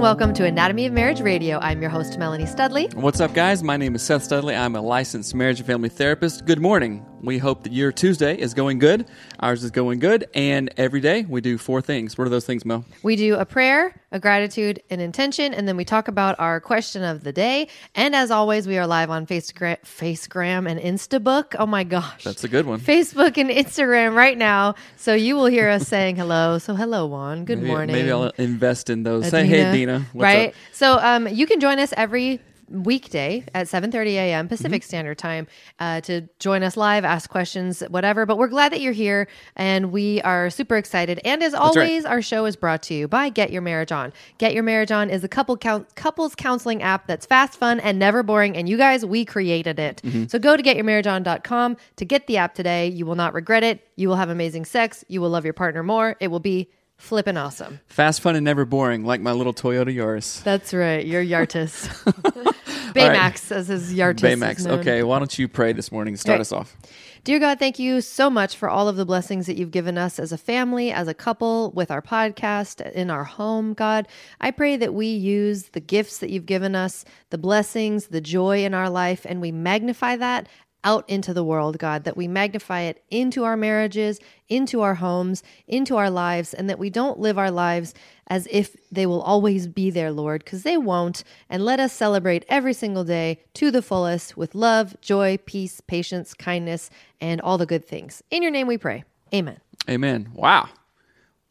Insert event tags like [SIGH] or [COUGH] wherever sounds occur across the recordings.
And welcome to Anatomy of Marriage Radio. I'm your host, Melanie Studley. What's up, guys? My name is Seth Studley. I'm a licensed marriage and family therapist. Good morning. We hope that your Tuesday is going good. Ours is going good. And every day we do four things. What are those things, Mel? We do a prayer, a gratitude, an intention, and then we talk about our question of the day. And as always, we are live on Facegra- Facegram and Instabook. Oh my gosh. That's a good one. Facebook and Instagram right now. So you will hear us [LAUGHS] saying hello. So hello, Juan. Good Maybe, morning. maybe I'll invest in those. Say, hey, Dina. What's right? up? So um, you can join us every weekday at 7.30 a.m pacific Mm-hmm. standard time uh, to join us live ask questions whatever but we're glad that you're here and we are super excited and as right. always our show is brought to you by get your marriage on get your marriage on is a couple count, couples counseling app that's fast fun and never boring and you guys we created it Mm-hmm. so go to getyourmarriageon.com to get the app today you will not regret it you will have amazing sex you will love your partner more it will be flippin' awesome Fast, fun, and never boring, like my little Toyota Yaris. that's right. You're Yartis. [LAUGHS] [LAUGHS] Baymax, as his Yartis. is Baymax. Okay, why don't you pray this morning to start Right. us off? Dear God, thank you so much for all of the blessings that you've given us as a family, as a couple, with our podcast, in our home, God. I pray that we use the gifts that you've given us, the blessings, the joy in our life, and we magnify that out into the world, God, that we magnify it into our marriages, into our homes, into our lives, and that we don't live our lives as if they will always be there, Lord, because they won't. And let us celebrate every single day to the fullest with love, joy, peace, patience, kindness, and all the good things. In your name we pray. Amen. Amen. Wow.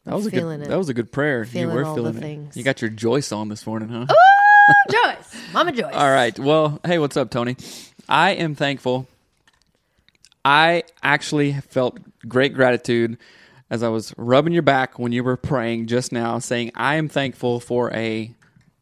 That was a good. it. That was a good prayer. Feeling you were all feeling the it. things. You got your Joyce on this morning, huh? Joyce, Mama [LAUGHS] Joyce. All right. Well, hey, what's up, Tony? I am thankful. I actually felt great gratitude as I was rubbing your back when you were praying just now, saying, I am thankful for a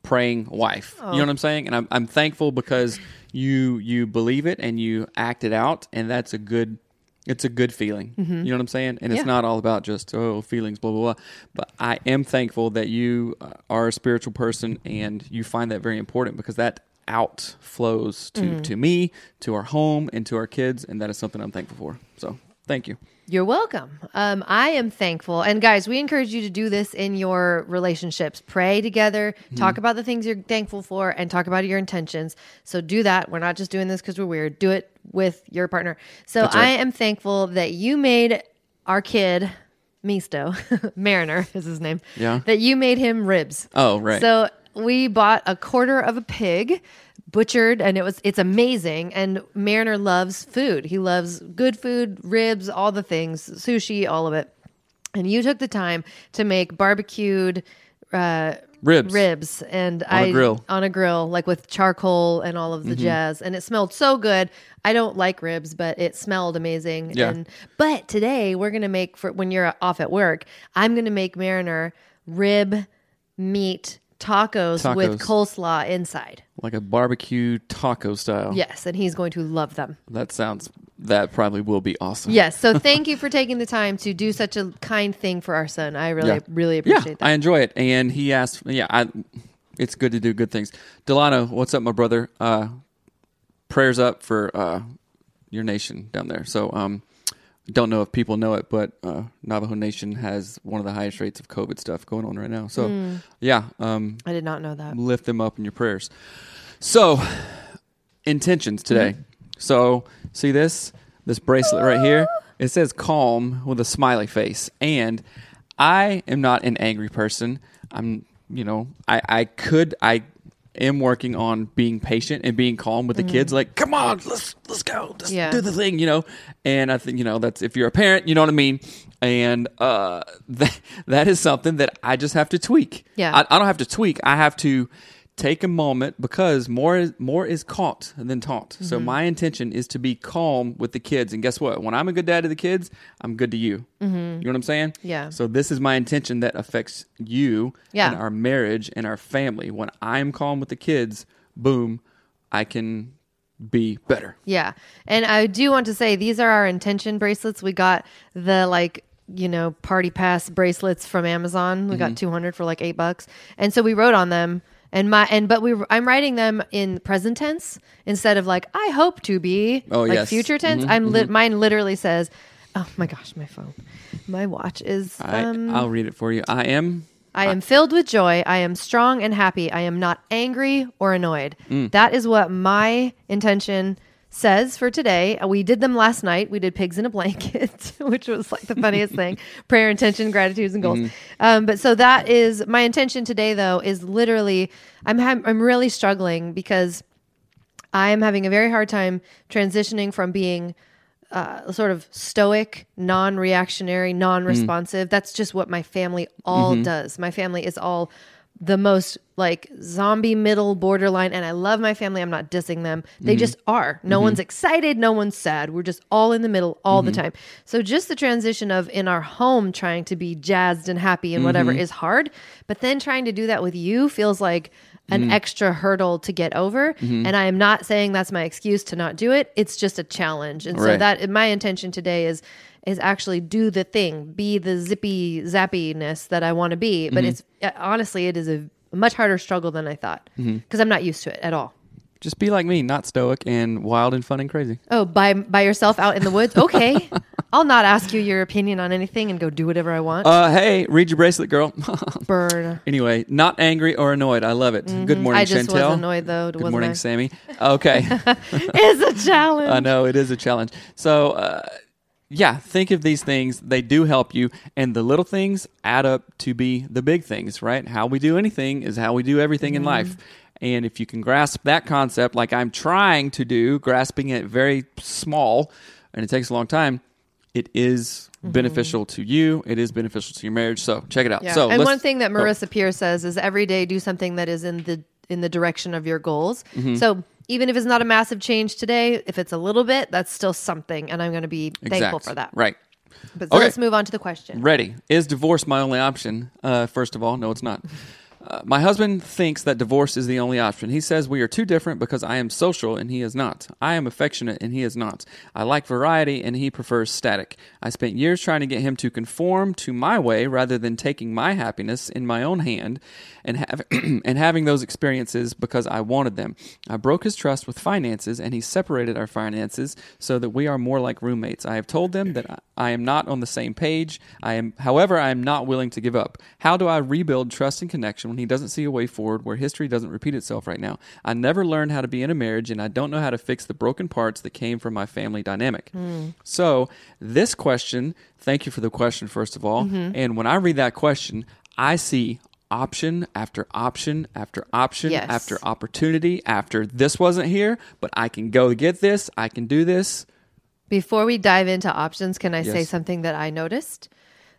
praying wife. You know what I'm saying? And I'm, I'm thankful because you you believe it and you act it out, and that's a good it's a good feeling. You know what I'm saying? And it's Mm-hmm. Not all about just oh feelings, blah blah blah. But I am thankful that you uh, are a spiritual person and you find that very important because that outflows to Mm-hmm. to me, to our home, and to our kids, and that is something I'm thankful for. So thank you. You're welcome. Um, I am thankful. And guys, we encourage you to do this in your relationships. Pray together, Mm-hmm. talk about the things you're thankful for, and talk about your intentions. So do that. We're not just doing this because we're weird. Do it with your partner. So right. I am thankful that you made our kid, Misto, [LAUGHS] Mariner is his name. Yeah. That you made him ribs. Oh, right. So we bought a quarter of a pig butchered and it was it's amazing and mariner loves food he loves good food ribs all the things sushi all of it and you took the time to make barbecued uh Ribs. ribs and On a I grill. Mm-hmm. on a grill like with charcoal and all of the jazz and it smelled so good I don't like ribs but it smelled amazing Yeah. and but today we're to make for when you're off at work I'm going to make mariner rib meat tacos, with coleslaw inside Like a barbecue taco style. yes and he's going to love them That sounds that probably will be awesome. Yes. So [LAUGHS] thank you for taking the time to do such a kind thing for our son. I really, Yeah. really yeah, appreciate that. I enjoy it. And he asked, yeah, I, it's good to do good things. Delano, what's up, my brother? Uh, prayers up for uh, your nation down there. So, um, don't know if people know it, but uh, Navajo Nation has one of the highest rates of COVID stuff going on right now. So, Hmm. yeah, um, I did not know that. lift them up in your prayers. So, intentions today. So, see this this bracelet right here? It says calm with a smiley face. And I am not an angry person. I'm, you know, I I could I am working on being patient and being calm with the kids like, "Come on, let's let's go. Let's Yeah. do the thing," you know. And I think, you know, that's if you're a parent, you know what I mean? And uh [LAUGHS] that that is something that I just have to tweak. Yeah. I, I don't have to tweak. I have to take a moment because more is more is caught than taught. Mm-hmm. So my intention is to be calm with the kids. And guess what? When I'm a good dad to the kids, I'm good to you. Mm-hmm. You know what I'm saying? Yeah. So this is my intention that affects you Yeah. and our marriage and our family. When I'm calm with the kids, boom, I can be better. Yeah. And I do want to say these are our intention bracelets. We got the like, you know, party pass bracelets from Amazon. We Mm-hmm. got 200 for like 8 bucks. And so we wrote on them and my and but we I'm writing them in present tense instead of like I hope to be Oh, like yes. Mm-hmm, future tense. I'm lit mine literally says, "Oh my gosh, my phone. My watch is I, um I'll read it for you. I am I am filled with joy. I am strong and happy. I am not angry or annoyed. Mm. That is what my intention says for today. Uh, We did them last night. We did pigs in a blanket, [LAUGHS] which was like the funniest thing. [LAUGHS] Prayer, intention, gratitudes, and goals. Mm-hmm. Um, but so that is my intention today, though, is literally I'm ha- I'm really struggling because I am having a very hard time transitioning from being uh, sort of stoic, non-reactionary, non-responsive. That's just what my family all does. My family is all the most like zombie middle borderline and I love my family. I'm not dissing them. They mm-hmm. just are. No mm-hmm. one's excited, no one's sad. We're just all in the middle all the mm-hmm. time. So just the transition of in our home trying to be jazzed and happy and whatever is hard, but then trying to do that with you feels like an mm. extra hurdle to get over. And I am not saying that's my excuse to not do it. It's just a challenge. And so that my intention today is is actually do the thing, be the zippy zappiness that I want to be. But it's uh, honestly, it is a much harder struggle than I thought because I'm not used to it at all. just be like me, not stoic and wild and fun and crazy. Oh, by by yourself out in the woods? Okay, [LAUGHS] I'll not ask you your opinion on anything and go do whatever I want. Uh, hey, read your bracelet, girl. [LAUGHS] Burn. Anyway, not angry or annoyed. I love it. Good morning, Mm-hmm. I just Chantel. was annoyed though. Good morning, I? Sammy. Okay, [LAUGHS] It's a challenge. I know it is a challenge. So, uh, yeah, think of these things. They do help you, and the little things add up to be the big things, right? How we do anything is how we do everything in life. And if you can grasp that concept, like I'm trying to do, grasping it very small, and it takes a long time, it is beneficial to you. It is beneficial to your marriage. So check it out. Yeah. So and one thing that oh. Marissa Pierce says is every day do something that is in the in the direction of your goals. Mm-hmm. So even if it's not a massive change today, if it's a little bit, that's still something, and I'm going to be thankful for that. Right. But so Okay. let's move on to the question. Ready. Is divorce my only option? Uh, first of all, no, it's not. Uh, my husband thinks that divorce is the only option. He says we are too different because I am social and he is not. I am affectionate and he is not. I like variety and he prefers static. I spent years trying to get him to conform to my way rather than taking my happiness in my own hand and have, [CLEARS THROAT] and having those experiences because I wanted them. I broke his trust with finances and he separated our finances so that we are more like roommates. I have told them that I- I am not on the same page. I am however I am not willing to give up. How do I rebuild trust and connection when he doesn't see a way forward where history doesn't repeat itself right now? I never learned how to be in a marriage and I don't know how to fix the broken parts that came from my family dynamic. Hmm. So, this question, thank you for the question first of all. Mm-hmm. And when I read that question, I see option after option after option Yes. after opportunity after this wasn't here, but I can go get this, I can do this. Before we dive into options, can I say something that I noticed?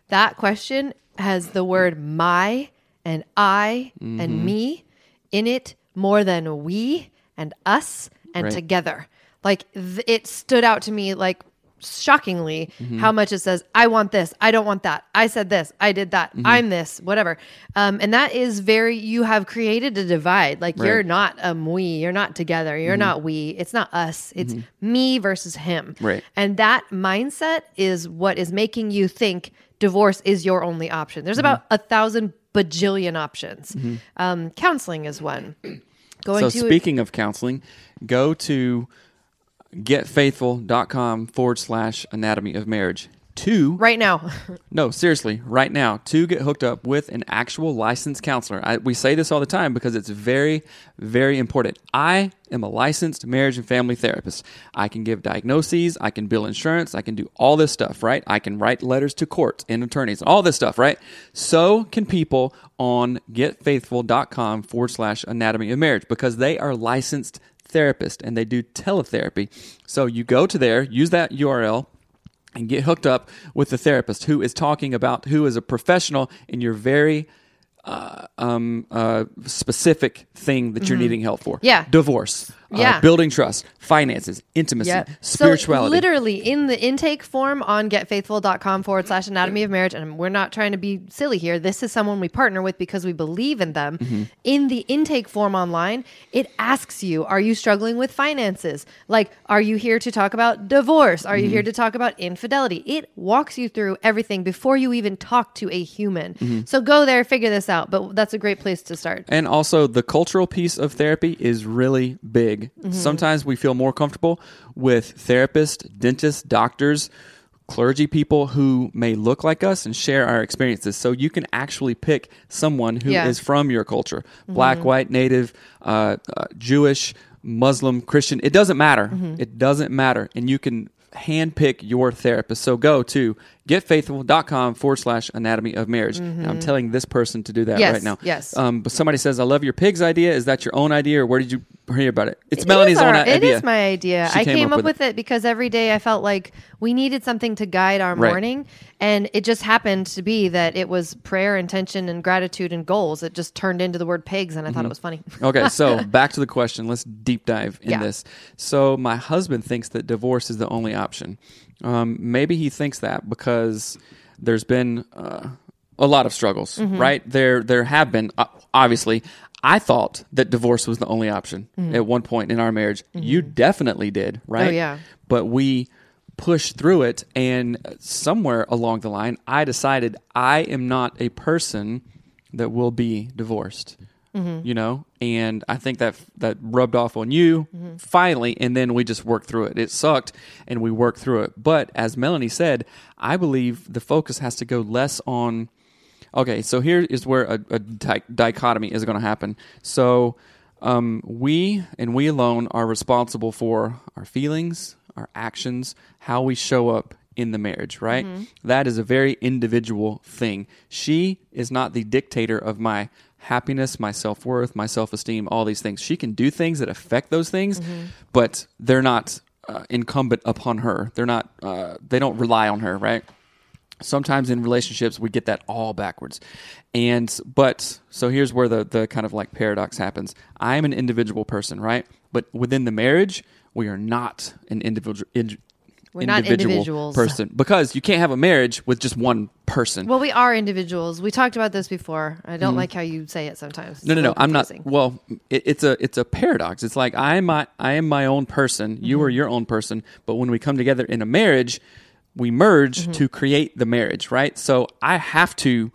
That question has the word my and I Mm-hmm. and me in it more than we and us and Right. together. Like th- it stood out to me like shockingly Mm-hmm. how much it says i want this i don't want that i said this i did that Mm-hmm. i'm this whatever um, and that is very you have created a divide like you're not a we you're not together you're not we it's not us it's me versus him Right. and that mindset is what is making you think divorce is your only option. There's about a thousand bajillion options. Um, counseling is one. [CLEARS THROAT] Going So to speaking of counseling, go to getfaithful.com forward slash anatomy of marriage. Two, right now [LAUGHS] no, seriously, right now, to get hooked up with an actual licensed counselor. I, we say this all the time because it's very, very important. I am a licensed marriage and family therapist. I can give diagnoses, I can bill insurance, I can do all this stuff, right? I can write letters to courts and attorneys, all this stuff, right? So can people on getfaithful.com forward slash anatomy of marriage because they are licensed therapists and they do teletherapy. So you go to there, use that URL and get hooked up with the therapist who is talking about who is a professional in your very uh, um, uh, specific thing that you're needing help for. Mm-hmm. Yeah. divorce, Yeah. uh, building trust, finances, intimacy, Yeah. spirituality. So literally in the intake form on getfaithful.com forward slash anatomy of marriage, and we're not trying to be silly here. This is someone we partner with because we believe in them. Mm-hmm. In the intake form online, it asks you, are you struggling with finances? Like, are you here to talk about divorce? Are you Mm-hmm. here to talk about infidelity? It walks you through everything before you even talk to a human. Mm-hmm. So go there, figure this out. But that's a great place to start. And also, the cultural piece of therapy is really big. Mm-hmm. Sometimes we feel more comfortable with therapists, dentists, doctors, clergy people who may look like us and share our experiences. So you can actually pick someone who is Yeah. Mm-hmm. from your culture black, white, native, uh, uh, Jewish, Muslim, Christian. It doesn't matter. Mm-hmm. It doesn't matter. And you can handpick your therapist. So go to getfaithful.com forward slash anatomy of marriage. And I'm telling this person to do that Mm-hmm. Yes, right now. yes. Um, but somebody says, I love your pigs idea. Is that your own idea or where did you hear about it? It's It Melanie's is own idea. It is my idea. She I came came, up up, with with it. because every day I felt like we needed something to guide our Right. morning. And it just happened to be that it was prayer, intention, and gratitude and goals. It just turned into the word pigs, and I Mm-hmm. thought it was funny. okay, so [LAUGHS] back to the question. Let's deep dive in Yeah. this. So my husband thinks that divorce is the only option. Um, maybe he thinks that because there's been uh, a lot of struggles, Mm-hmm. right? There, there have been. Uh, obviously, I thought that divorce was the only option at one point in our marriage. You definitely did, right? Mm-hmm. Oh, yeah. But we pushed through it, and somewhere along the line, I decided I am not a person that will be divorced. Mm-hmm. You know, and I think that that rubbed off on you Mm-hmm. finally, and then we just worked through it. It sucked, and we worked through it. But as Melanie said, I believe the focus has to go less on. Okay, so here is where a, a di- dichotomy is going to happen. So um, we and we alone are responsible for our feelings, our actions, how we show up in the marriage, right? That is a very individual thing. She is not the dictator of my happiness, my self worth, my self esteem, all these things. She can do things that affect those things, but they're not uh, incumbent upon her. They're not, uh, they don't rely on her, right? sometimes in relationships we get that all backwards and but so here's where the the kind of like paradox happens i am an individual person right but within the marriage we are not an individual in, We're not individuals. person because you can't have a marriage with just one person Well, we are individuals. We talked about this before. I don't like how you say it sometimes. It's no, no, no. I'm not. Well, it, it's a it's a paradox. It's like I am my I am my own person. You Mm-hmm. are your own person. But when we come together in a marriage, we merge Mm-hmm. to create the marriage, right? So I have to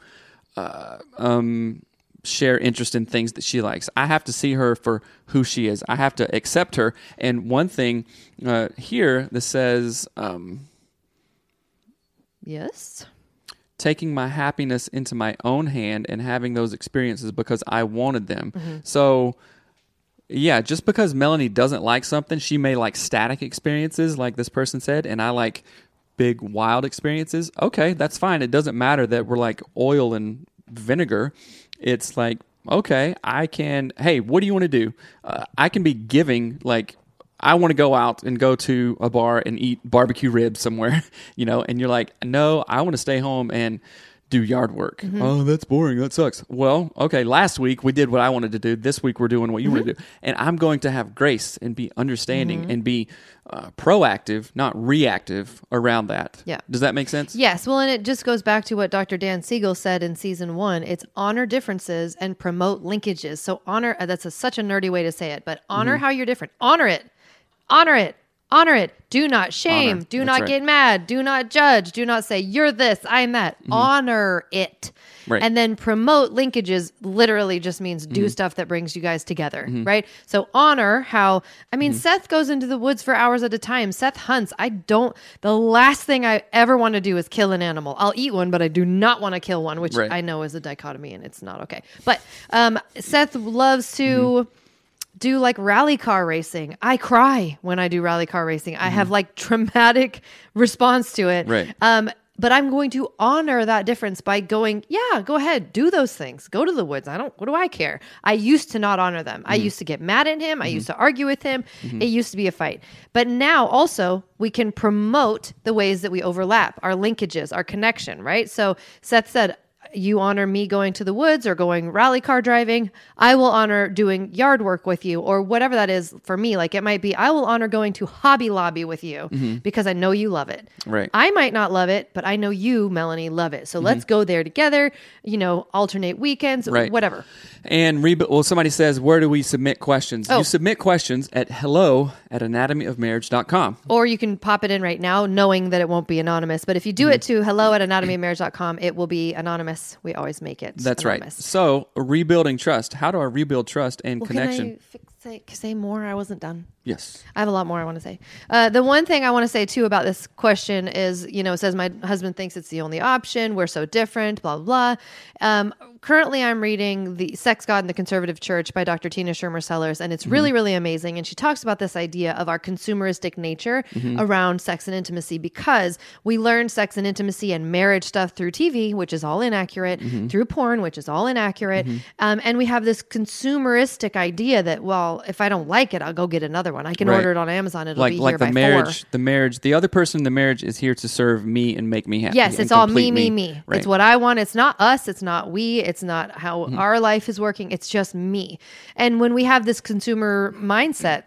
uh, um, share interest in things that she likes. I have to see her for who she is. I have to accept her. And one thing uh, here that says. Um, Yes. taking my happiness into my own hand and having those experiences because I wanted them. Mm-hmm. So, yeah, just because Melanie doesn't like something, she may like static experiences, like this person said, and I like big, wild experiences. Okay, that's fine. It doesn't matter that we're like oil and vinegar. It's like, okay, I can, hey, what do you want to do? Uh, I can be giving, like, I want to go out and go to a bar and eat barbecue ribs somewhere, [LAUGHS] you know, and you're like, no, I want to stay home and do yard work. Mm-hmm. Oh, that's boring. That sucks. Well, okay. Last week we did what I wanted to do. This week we're doing what you want to Mm-hmm. do. And I'm going to have grace and be understanding and be uh, proactive, not reactive around that. Yeah. Does that make sense? Yes, well, and it just goes back to what Dr. Dan Siegel said in season one. It's honor differences and promote linkages. So honor uh, that's a, such a nerdy way to say it, but honor Mm-hmm. how you're different. Honor it, honor it, honor it. Do not shame. Honor. Do That's not right. get mad. Do not judge. Do not say you're this, I'm that. Honor it. Mm-hmm. Right. And then promote linkages literally just means do Mm-hmm. stuff that brings you guys together, right? So honor how, I Mm-hmm. mean, Seth goes into the woods for hours at a time. Seth hunts. I don't, the last thing I ever want to do is kill an animal. I'll eat one, but I do not want to kill one, which Right. I know is a dichotomy and it's not okay. But um, Seth loves to. Mm-hmm. Do like rally car racing. I cry when I do rally car racing. I have like traumatic [LAUGHS] response to it. Mm-hmm. Right. Um, but I'm going to honor that difference by going, yeah, go ahead, do those things. Go to the woods. I don't, what do I care? I used to not honor them. Mm-hmm. I used to get mad at him. I used to argue with him. It used to be a fight. But now also we can promote the ways that we overlap, our linkages, our connection, right? So Seth said, you honor me going to the woods or going rally car driving. I will honor doing yard work with you or whatever that is for me. Like it might be, I will honor going to Hobby Lobby with you because I know you love it. Mm-hmm. Right. I might not love it, but I know you, Melanie, love it. So Mm-hmm. let's go there together, you know, alternate weekends, Right. whatever. And rebuild. Well, somebody says, where do we submit questions? Oh. You submit questions at hello at anatomyofmarriage.com. Or you can pop it in right now, knowing that it won't be anonymous. But if you do it Mm-hmm. to hello at anatomyofmarriage.com, it will be anonymous. We always make it. That's anonymous. right. So, rebuilding trust. How do I rebuild trust and Well, connection? Can I fix, say, say more? I wasn't done. yes. I have a lot more I want to say. Uh, the one thing I want to say too about this question is, you know, it says my husband thinks it's the only option. We're so different. Blah blah. blah. Um, currently, I'm reading the Sex God and the Conservative Church by Dr. Tina Schermer Sellers, and it's mm-hmm. really really amazing. And she talks about this idea of our consumeristic nature mm-hmm. around sex and intimacy because we learn sex and intimacy and marriage stuff through TV, which is all inaccurate, mm-hmm. through porn, which is all inaccurate, um, and we have this consumeristic idea that well, if I don't like it, I'll go get another one. I can Right. order it on Amazon. It'll Like be like here the by marriage, four. the marriage, the other person in the marriage is here to serve me and make me happy. Yes, it's all me, complete me, me. Right. It's what I want. It's not us. It's not we. It's not how Mm-hmm. our life is working. It's just me. And when we have this consumer mindset,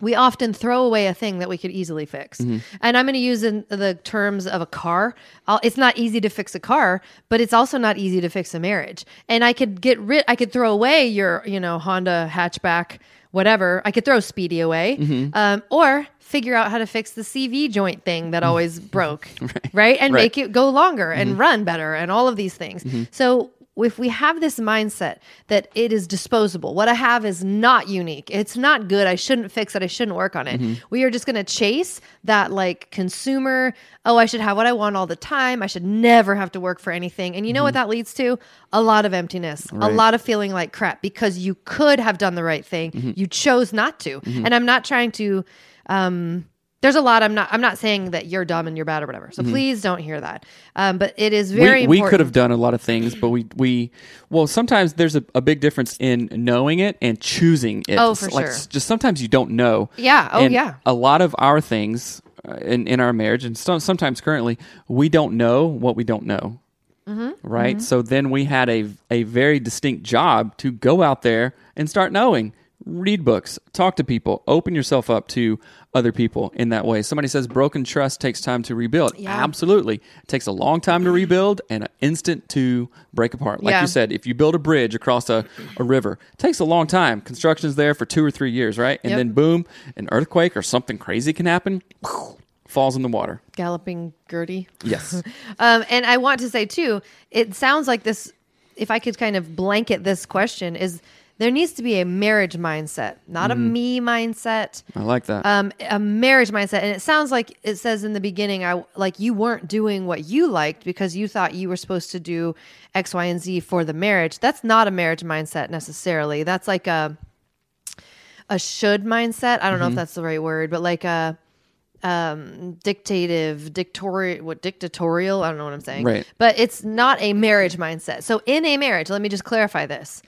we often throw away a thing that we could easily fix. Mm-hmm. And I'm going to use in the terms of a car. I'll, it's not easy to fix a car, but it's also not easy to fix a marriage. And I could get rid. I could throw away your, you know, Honda hatchback, whatever. I could throw Speedy away, Mm-hmm. um, or figure out how to fix the CV joint thing that always broke, [LAUGHS] right? And Right. make it go longer and run better and all of these things. So if we have this mindset that it is disposable, what I have is not unique. It's not good. I shouldn't fix it. I shouldn't work on it. Mm-hmm. We are just going to chase that like consumer, oh, I should have what I want all the time. I should never have to work for anything. And you know what mm-hmm. that leads to? A lot of emptiness, a lot of feeling like crap because you could have done the right thing. Mm-hmm. You chose not to. And I'm not trying to um there's a lot I'm not I'm not saying that you're dumb and you're bad or whatever. So please don't hear that. Um, but it is very we, we could have done a lot of things, but we we well sometimes there's a, a big difference in knowing it and choosing it. Oh, for like, sure. Just sometimes you don't know. Yeah. Oh, And yeah. A lot of our things uh, in in our marriage and some, sometimes currently we don't know what we don't know. Mm-hmm. Right. So then we had a a very distinct job to go out there and start knowing. Read books, talk to people, open yourself up to other people in that way. Somebody says broken trust takes time to rebuild. Yeah. Absolutely. It takes a long time to rebuild and an instant to break apart. Like Yeah. you said, if you build a bridge across a, a river, it takes a long time. Construction's there for two or three years, right? And Yep. then boom, an earthquake or something crazy can happen, [SNIFFS] falls in the water. Galloping Gertie. Yes. [LAUGHS] Um, and I want to say too, it sounds like this. If I could kind of blanket this question, is there needs to be a marriage mindset, not a me mindset. I like that. um, a marriage mindset. And it sounds like it says in the beginning, I like you weren't doing what you liked because you thought you were supposed to do X, Y, and Z for the marriage. That's not a marriage mindset necessarily. That's like a a should mindset. I don't know if that's the right word, but like a um dictative dictatorial what dictatorial i don't know what i'm saying Right. but it's not a marriage mindset so in a marriage let me just clarify this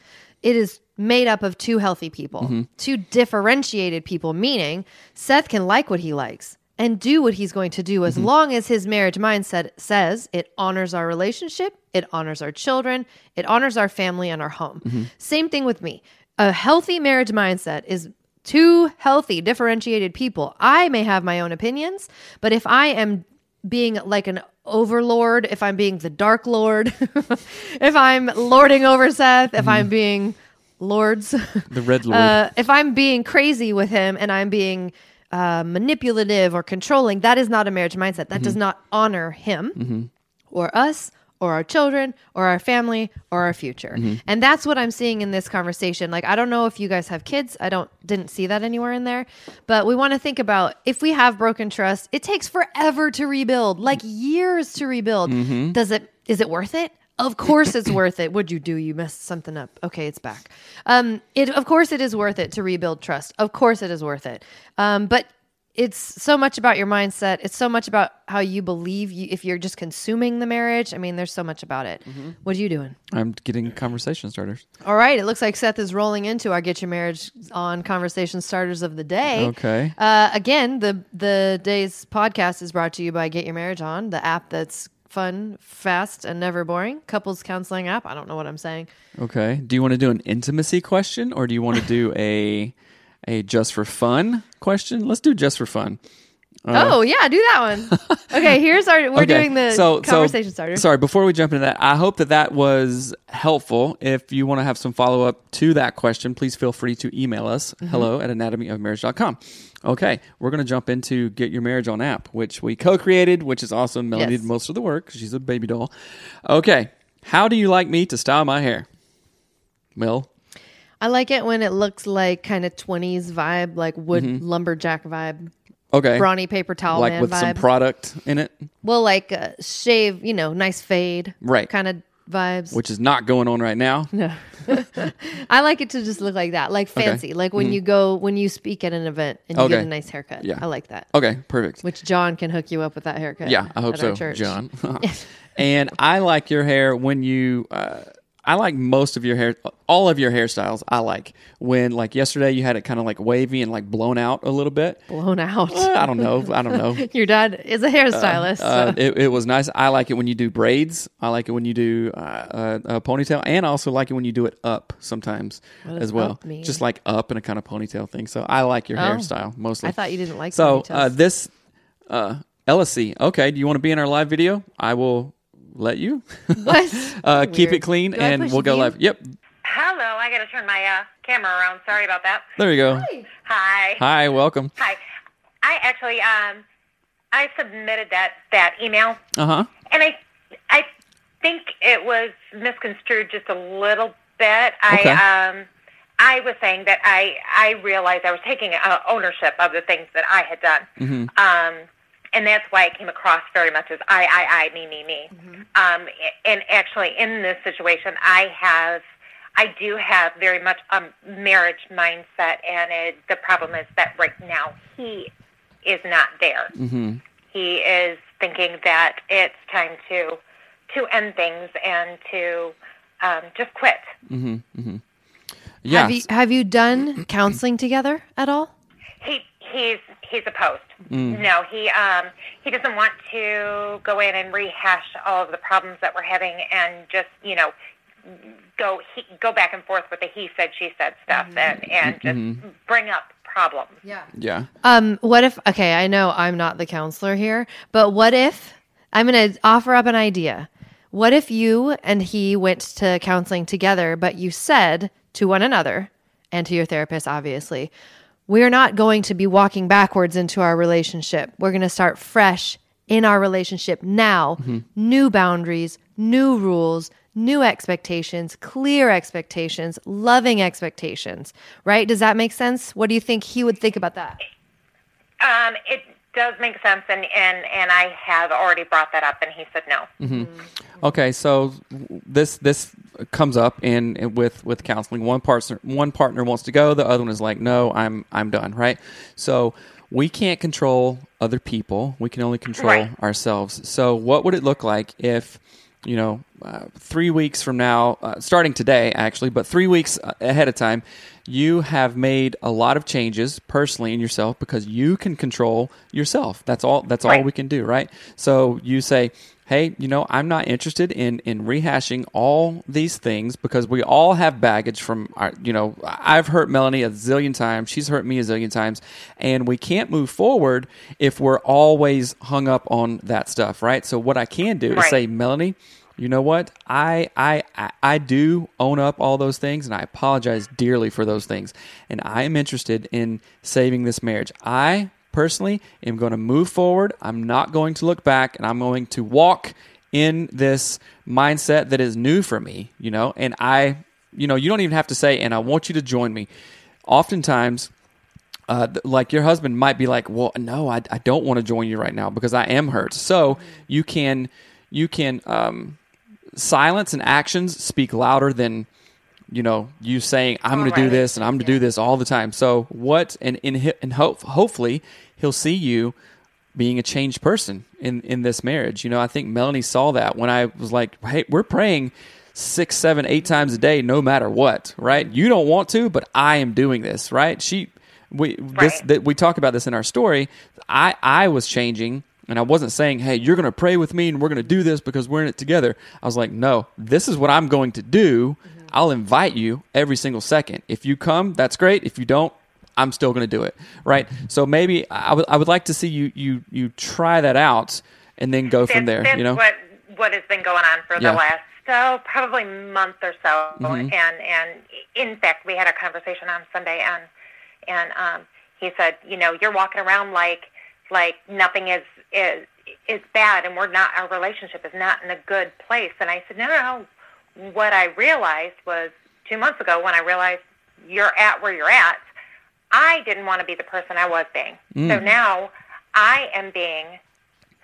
it is made up of two healthy people mm-hmm. two differentiated people meaning seth can like what he likes and do what he's going to do as mm-hmm. long as his marriage mindset says it honors our relationship, it honors our children, it honors our family and our home. Mm-hmm. Same thing with me. A healthy marriage mindset is two healthy, differentiated people. I may have my own opinions, but if I am being like an overlord, if I'm being the dark lord, [LAUGHS] if I'm lording over Seth, if I'm being lords, [LAUGHS] The Red Lord. uh, if I'm being crazy with him and I'm being uh, manipulative or controlling, that is not a marriage mindset. That does not honor him or us or our children or our family or our future. And that's what I'm seeing in this conversation. Like I don't know if you guys have kids. I don't didn't see that anywhere in there. But we want to think about if we have broken trust, it takes forever to rebuild, like years to rebuild. Does it is it worth it? Of course it's worth it. What'd you do? You messed something up. Okay, it's back. Um, it of course it is worth it to rebuild trust. Of course it is worth it. Um, but it's so much about your mindset. It's so much about how you believe you, if you're just consuming the marriage. I mean, there's so much about it. What are you doing? I'm getting conversation starters. All right. It looks like Seth is rolling into our Get Your Marriage on conversation starters of the day. Okay. Uh, again, the the day's podcast is brought to you by Get Your Marriage On, the app that's fun, fast, and never boring. Couples counseling app. I don't know what I'm saying. Okay. Do you want to do an intimacy question or do you want to do a a just for fun question? Let's do just for fun. Oh yeah, do that one. [LAUGHS] okay, here's our. We're Okay, doing the so- so- conversation starter. Sorry, before we jump into that, I hope that that was helpful. If you want to have some follow up to that question, please feel free to email us Mm-hmm. hello at anatomyofmarriage.com. Okay, we're going to jump into Get Your Marriage on app, which we co created, which is awesome. Melanie Yes. did most of the work. She's a baby doll. Okay, how do you like me to style my hair? Mel? I like it when it looks like kind of 20s vibe, like wood lumberjack vibe, Okay. brawny paper towel like man with vibe. some product in it, well, like uh, shave, you know, nice fade, Right. Kind of vibes. which is not going on right now. no, [LAUGHS] I like it to just look like that, like fancy, like when you go when you speak at an event and you get. Okay. a nice haircut. Yeah. I like that. Okay, perfect. Which John can hook you up with that haircut. Yeah, I hope at our so, church. John. [LAUGHS] [LAUGHS] and I like your hair when you. Uh, I like most of your hair, all of your hairstyles. I like when, like yesterday, you had it kind of like wavy and like blown out a little bit. Blown out. Uh, I don't know. I don't know. [LAUGHS] Your dad is a hairstylist. Uh, so. it, it was nice. I like it when you do braids. I like it when you do uh, uh, a ponytail, and I also like it when you do it up sometimes as well, just like up and a kind of ponytail thing. So I like your Oh. hairstyle mostly. I thought you didn't like So uh, this uh, LSC. Okay, do you want to be in our live video? I will let you. What? [LAUGHS] uh, keep it clean, Do I and push we'll go view? live. Yep, Hello, I got to turn my uh, camera around. Sorry about that. there you go. Hi. Hi, welcome. Hi. I actually um I submitted that that email Uh huh. and I I think it was misconstrued just a little bit. Okay. I um I was saying that I I realized I was taking uh, ownership of the things that I had done. Mm-hmm. Um and that's why it came across very much as I, I, I, me, me, me. Um, and actually, in this situation, I have, I do have very much a marriage mindset, and it, the problem is that right now he is not there. Mm-hmm. He is thinking that it's time to to end things and to um, just quit. Yeah. Have you have you done counseling together at all? He he's he's opposed. Mm. No, he um he doesn't want to go in and rehash all of the problems that we're having and just you know go he, go back and forth with the he said she said stuff and and just Mm-hmm. bring up problems. Yeah. yeah. Um, what if okay, I know I'm not the counselor here, but what if I'm gonna offer up an idea. What if you and he went to counseling together, but you said to one another and to your therapist, obviously, we're not going to be walking backwards into our relationship. We're going to start fresh in our relationship now. New boundaries, new rules, new expectations, clear expectations, loving expectations, right? Does that make sense? What do you think he would think about that? Um, it does make sense, and and and I have already brought that up, and he said no. Mm-hmm. Okay, so this this comes up in, in with with counseling. One partner one partner wants to go, the other one is like, "No, I'm I'm done." Right? So we can't control other people. We can only control Right. ourselves. So what would it look like if you know, uh, three weeks from now, uh, starting today, actually, but three weeks uh, ahead of time, you have made a lot of changes personally in yourself because you can control yourself. That's all that's all Right. we can do, right? So you say, "Hey, you know, I'm not interested in in rehashing all these things because we all have baggage from our, you know, I've hurt Melanie a zillion times, she's hurt me a zillion times, and we can't move forward if we're always hung up on that stuff, right? So what I can do is say, Melanie, you know what? I, I I I do own up all those things, and I apologize dearly for those things. And I am interested in saving this marriage. I personally am going to move forward. I'm not going to look back, and I'm going to walk in this mindset that is new for me. You know, and I, you know, you don't even have to say, and I want you to join me. Oftentimes, uh, like your husband might be like, well, no, I, I don't want to join you right now because I am hurt. So you can you can um, silence and actions speak louder than you know you saying I'm going to do this and I'm going to do this all the time. So what and hi- and hope, hopefully he'll see you being a changed person in in this marriage. You know, I think Melanie saw that when I was like, hey, we're praying six, seven, eight times a day, no matter what, right? You don't want to, but I am doing this, right? She, we this that we talk about this in our story. I I was changing. And I wasn't saying, "Hey, you're going to pray with me, and we're going to do this because we're in it together." I was like, "No, this is what I'm going to do. I'll invite you every single second. If you come, that's great. If you don't, I'm still going to do it, right? So maybe I would I would like to see you you you try that out and then go from there. That's You know, what what has been going on for Yeah. the last so probably month or so. Mm-hmm. And and in fact, we had a conversation on Sunday, and and um, he said, you know, you're walking around like like nothing is is is bad, and we're not. Our relationship is not in a good place. And I said, no, no, no. What I realized was two months ago when I realized you're at where you're at. I didn't want to be the person I was being. So mm. now I am being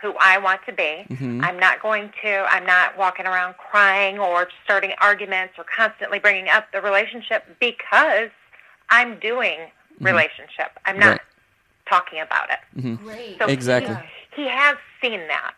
who I want to be. Mm-hmm. I'm not going to, I'm not walking around crying or starting arguments or constantly bringing up the relationship because I'm doing mm-hmm. relationship. I'm not Right. talking about it. Mm-hmm. Great. So Exactly. He, he has seen that.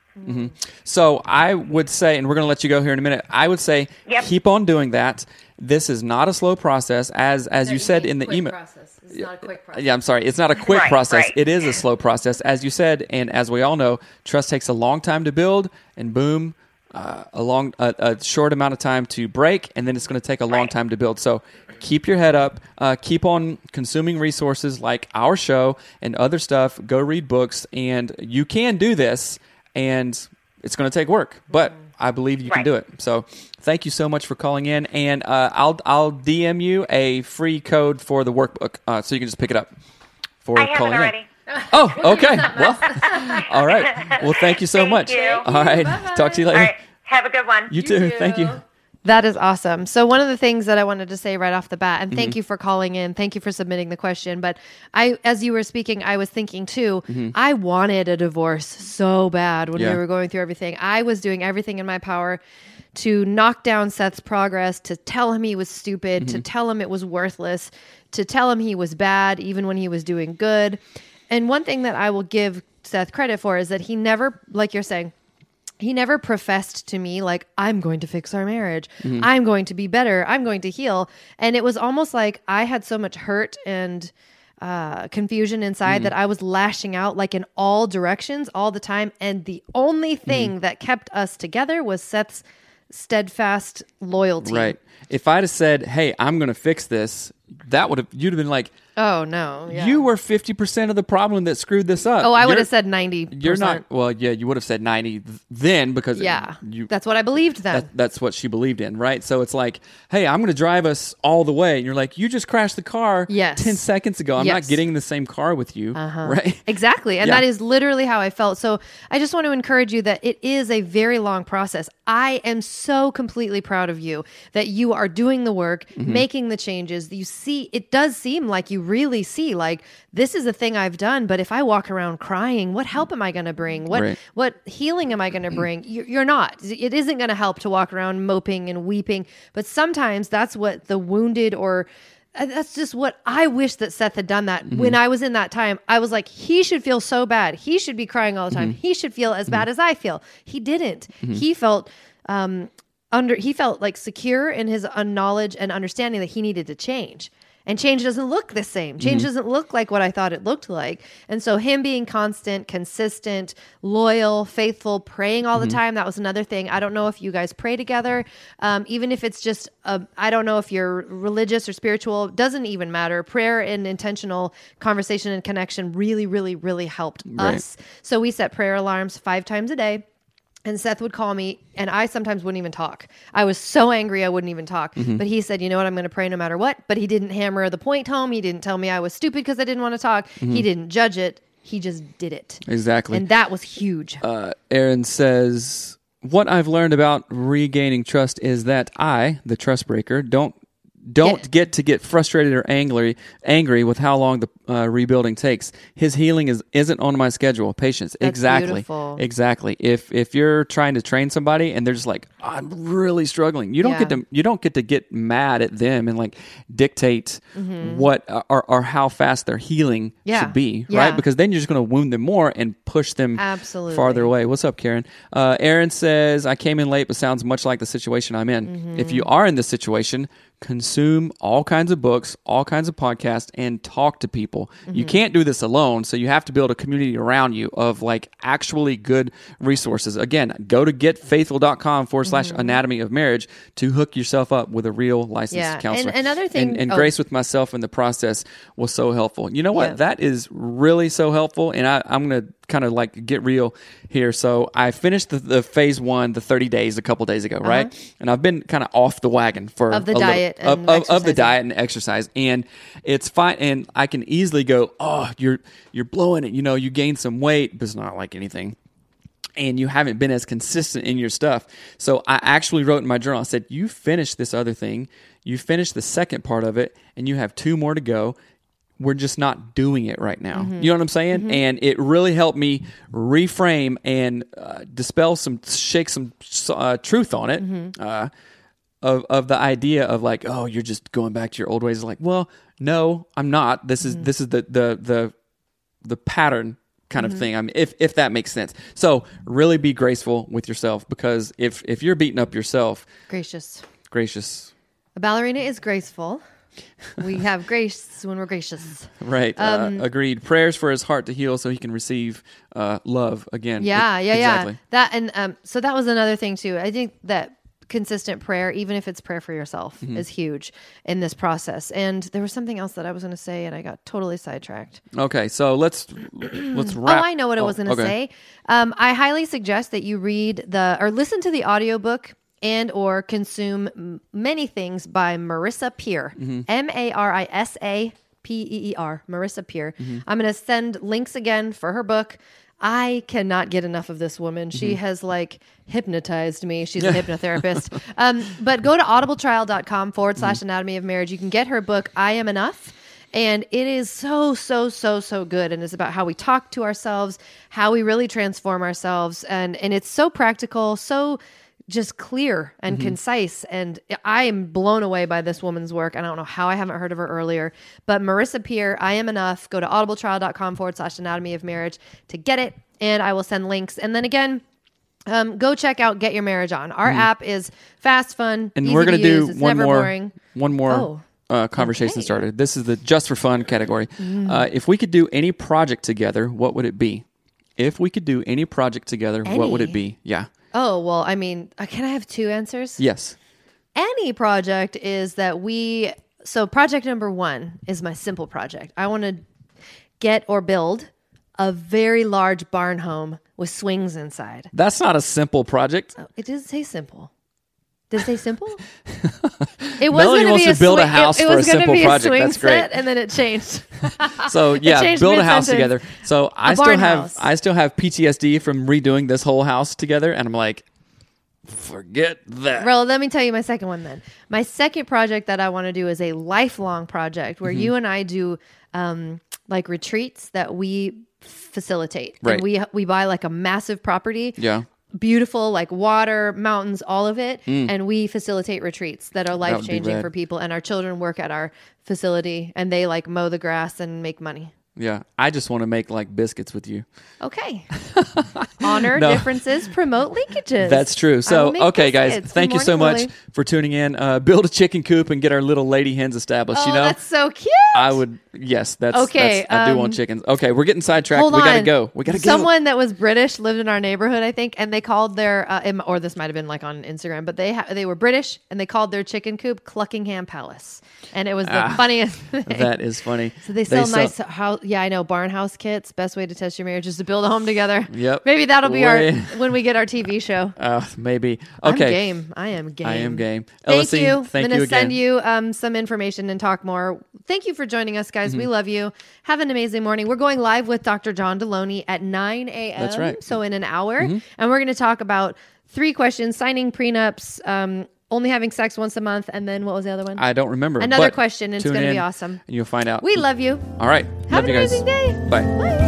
So I would say, and we're going to let you go here in a minute. I would say, Yep. keep on doing that. This is not a slow process, as as you said in the email. Process. It's not a quick process. Yeah, I'm sorry. It's not a quick Right, process. right. It is a slow process, as you said, and as we all know, trust takes a long time to build, and boom, uh, a long, a, a short amount of time to break, and then it's going to take a long Right. time to build. So keep your head up. Uh, keep on consuming resources like our show and other stuff. Go read books, and you can do this, and it's going to take work, but I believe you can do it. So thank you so much for calling in, and uh, I'll I'll DM you a free code for the workbook, uh, so you can just pick it up for I have it calling in. Oh, okay. Well, all right. Well, thank you so Thank much. you. All right. Talk to you later. right. Have a good one. You too. Thank you. That is awesome. So one of the things that I wanted to say right off the bat, and Mm-hmm. thank you for calling in, thank you for submitting the question. But I, as you were speaking, I was thinking too. I wanted a divorce so bad when Mm-hmm. Yeah. we were going through everything. I was doing everything in my power to knock down Seth's progress, to tell him he was stupid, Mm-hmm. to tell him it was worthless, to tell him he was bad, even when he was doing good. And one thing that I will give Seth credit for is that he never, like you're saying, he never professed to me like i'm going to fix our marriage. Mm-hmm. I'm going to be better. I'm going to heal. And it was almost like i had so much hurt and uh, confusion inside mm-hmm. that i was lashing out like in all directions all the time. And the only mm-hmm. thing that kept us together was seth's steadfast loyalty. Right. If I'd have said, "Hey, I'm going to fix this," that would have you'd have been like, oh no yeah. "You were 50% of the problem that screwed this up." oh i would have said 90 You're not. Well, yeah, you would have said 90 th- then because yeah you that's what i believed then that, that's what she believed in, right? So it's like, hey, I'm going to drive us all the way. And you're like, you just crashed the car Yes. 10 seconds ago. I'm Yes. not getting in the same car with you, [LAUGHS] right? Exactly. And Yeah. that is literally how I felt. So I just want to encourage you that it is a very long process. I am so completely proud of you that you are doing the work, Mm-hmm. making the changes. You see, it does seem like you really see, like, this is a thing I've done, but if I walk around crying, what help am I going to bring? What Right. what healing am I going to mm. bring? You're, not. It isn't going to help to walk around moping and weeping. But sometimes that's what the wounded or uh, that's just what I wish that Seth had done that when mm-hmm. I was in that time. I was like, he should feel so bad. He should be crying all the time. Mm-hmm. He should feel as bad mm-hmm. as I feel. He didn't. He felt um, under. He felt like secure in his knowledge and understanding that he needed to change. And change doesn't look the same. Change Mm-hmm. doesn't look like what I thought it looked like. And so, him being constant, consistent, loyal, faithful, praying all the Mm-hmm. time, that was another thing. I don't know if you guys pray together, um, even if it's just, a, I don't know if you're religious or spiritual, doesn't even matter. Prayer and intentional conversation and connection really, really, really helped Right. us. So, we set prayer alarms five times a day. And Seth would call me, and I sometimes wouldn't even talk. I was so angry I wouldn't even talk. Mm-hmm. But he said, "You know what? I'm going to pray no matter what." But he didn't hammer the point home. He didn't tell me I was stupid because I didn't want to talk. He didn't judge it. He just did it, Mm-hmm. Exactly. and that was huge. uh, Aaron says, What I've learned about regaining trust is that I, the trust breaker, don't don't Get- get to get frustrated or angry angry with how long the uh, rebuilding takes. His healing is isn't on my schedule. Patience, exactly, beautiful. exactly. If if you're trying to train somebody and they're just like, I'm really struggling, you don't get to you don't get to get mad at them and like dictate what uh, or, or how fast their healing Mm-hmm. Yeah. should be, Yeah. right? Because then you're just going to wound them more and push them Absolutely. farther away. What's up, Karen? Uh, Aaron says, I came in late, but sounds much like the situation I'm in. Mm-hmm. If you are in this situation, consume all kinds of books, all kinds of podcasts, and talk to people. You Mm-hmm. can't do this alone, so you have to build a community around you of like actually good resources. Again, go to getfaithful.com forward slash anatomy of marriage to hook yourself up with a real licensed Mm-hmm. Yeah, and counselor. another thing- and, and oh. grace with myself in the process was so helpful. You know what? Yeah. That is really so helpful. And I, I'm going to kind of like get real here. So I finished the, the phase one, the 30 days, a couple days ago, right? And I've been kind of off the wagon for Uh-huh. Of the a little- diet of, of, of the diet and exercise. And it's fine. And I can easily go, oh, you're you're blowing it. You know, you gained some weight, but it's not like anything and you haven't been as consistent in your stuff. So I actually wrote in my journal, I said, You finished this other thing, you finished the second part of it, and you have two more to go. We're just not doing it right now. Mm-hmm. You know what I'm saying? And it really helped me reframe and uh, dispel some, shake some uh, truth on it. Mm-hmm. Uh, of, of the idea of like, oh, you're just going back to your old ways. Like, well, no, I'm not. This is this is the the the the pattern kind of thing. I mean, if if that makes sense. So really be graceful with yourself because if if you're beating up yourself, Gracious. gracious, A ballerina is graceful. We have grace when we're gracious. [LAUGHS] right? Um, uh, agreed. Prayers for his heart to heal so he can receive uh, love again. Yeah, yeah, exactly. yeah. That and um, so that was another thing too. I think that consistent prayer, even if it's prayer for yourself, Mm-hmm. is huge in this process. And there was something else that I was going to say, and I got totally sidetracked. Okay, so let's let's [CLEARS THROAT] wrap. Oh, I know what I was oh, going to okay. say. Um, I highly suggest that you read the or listen to the audiobook and or consume many things by Marisa Peer. Mm-hmm. M A R I S A P E E R. Marisa Peer. Mm-hmm. I'm going to send links again for her book. I cannot get enough of this woman. She Mm-hmm. has like hypnotized me. She's a hypnotherapist. Um, but go to audibletrial.com forward slash Mm-hmm. anatomy of marriage. You can get her book, I Am Enough. And it is so, so, so, so good. And it's about how we talk to ourselves, how we really transform ourselves. And, and it's so practical, so just clear and concise. And I am blown away by this woman's work. I don't know how I haven't heard of her earlier. But Marisa Peer, I Am Enough. Go to audibletrial.com forward slash anatomy of marriage to get it. And I will send links. And then again, um, go check out Get Your Marriage On. Our app is fast, fun, and we're gonna to do use. One more boring. one more Oh, uh, conversation okay. Mm. started. This is the just for fun category. Uh, if we could do any project together, what would it be? If we could do any project together, what would it be? Yeah. Oh, well, I mean, uh, can I have two answers? Yes. Any project is that we. So, project number one is my simple project. I want to get or build a very large barn home with swings inside. That's not a simple project. Oh, it doesn't say simple. Does it say simple? [LAUGHS] It was Melanie gonna wants be to build a house for a simple be project. swing That's great. set, and then it changed. [LAUGHS] So yeah, changed build a house together. So I still have house. I still have PTSD from redoing this whole house together, and I'm like, forget that. Well, let me tell you my second one then. My second project that I want to do is a lifelong project Mm-hmm. where you and I do um, like retreats that we facilitate. Right. And we we buy like a massive property. Yeah. Beautiful, like water, mountains, all of it. And we facilitate retreats that are Mm. life changing for people. And our children work at our facility and they like mow the grass and make money. Yeah, I just want to make like biscuits with you. Okay. [LAUGHS] Honor No. differences, promote linkages. That's true. So, okay, guys, biscuits. Good thank you so much Lily. for tuning in. Uh, build a chicken coop and get our little lady hens established. Oh, you know, that's so cute. I would. Yes, that's Okay, that's- I do um, want chickens. Okay, we're getting sidetracked. Hold we gotta on. go. We gotta go. Someone that was British lived in our neighborhood, I think, and they called their, uh, or this might have been like on Instagram, but they ha- they were British and they called their chicken coop Cluckingham Palace, and it was the Ah, funniest. [LAUGHS] thing. That is funny. So they sell nice house. Yeah, I know Barnhouse kits. Best way to test your marriage is to build a home together. Yep. Maybe that'll be Way- our when we get our TV [LAUGHS] show. Uh, maybe. I'm Okay. game. I am game. I am game. Thank you. Thank I'm gonna you again. send you um, some information and talk more. Thank you for joining us, guys. Mm-hmm. We love you. Have an amazing morning. We're going live with Dr. John Delony at 9 a.m. That's right. Mm-hmm. So in an hour, and we're going to talk about three questions: signing prenups, um, only having sex once a month, and then what was the other one? I don't remember. Another but question, and it's gonna be awesome. And you'll find out. we love you. All right. Have love an you guys. amazing day. Bye. Bye.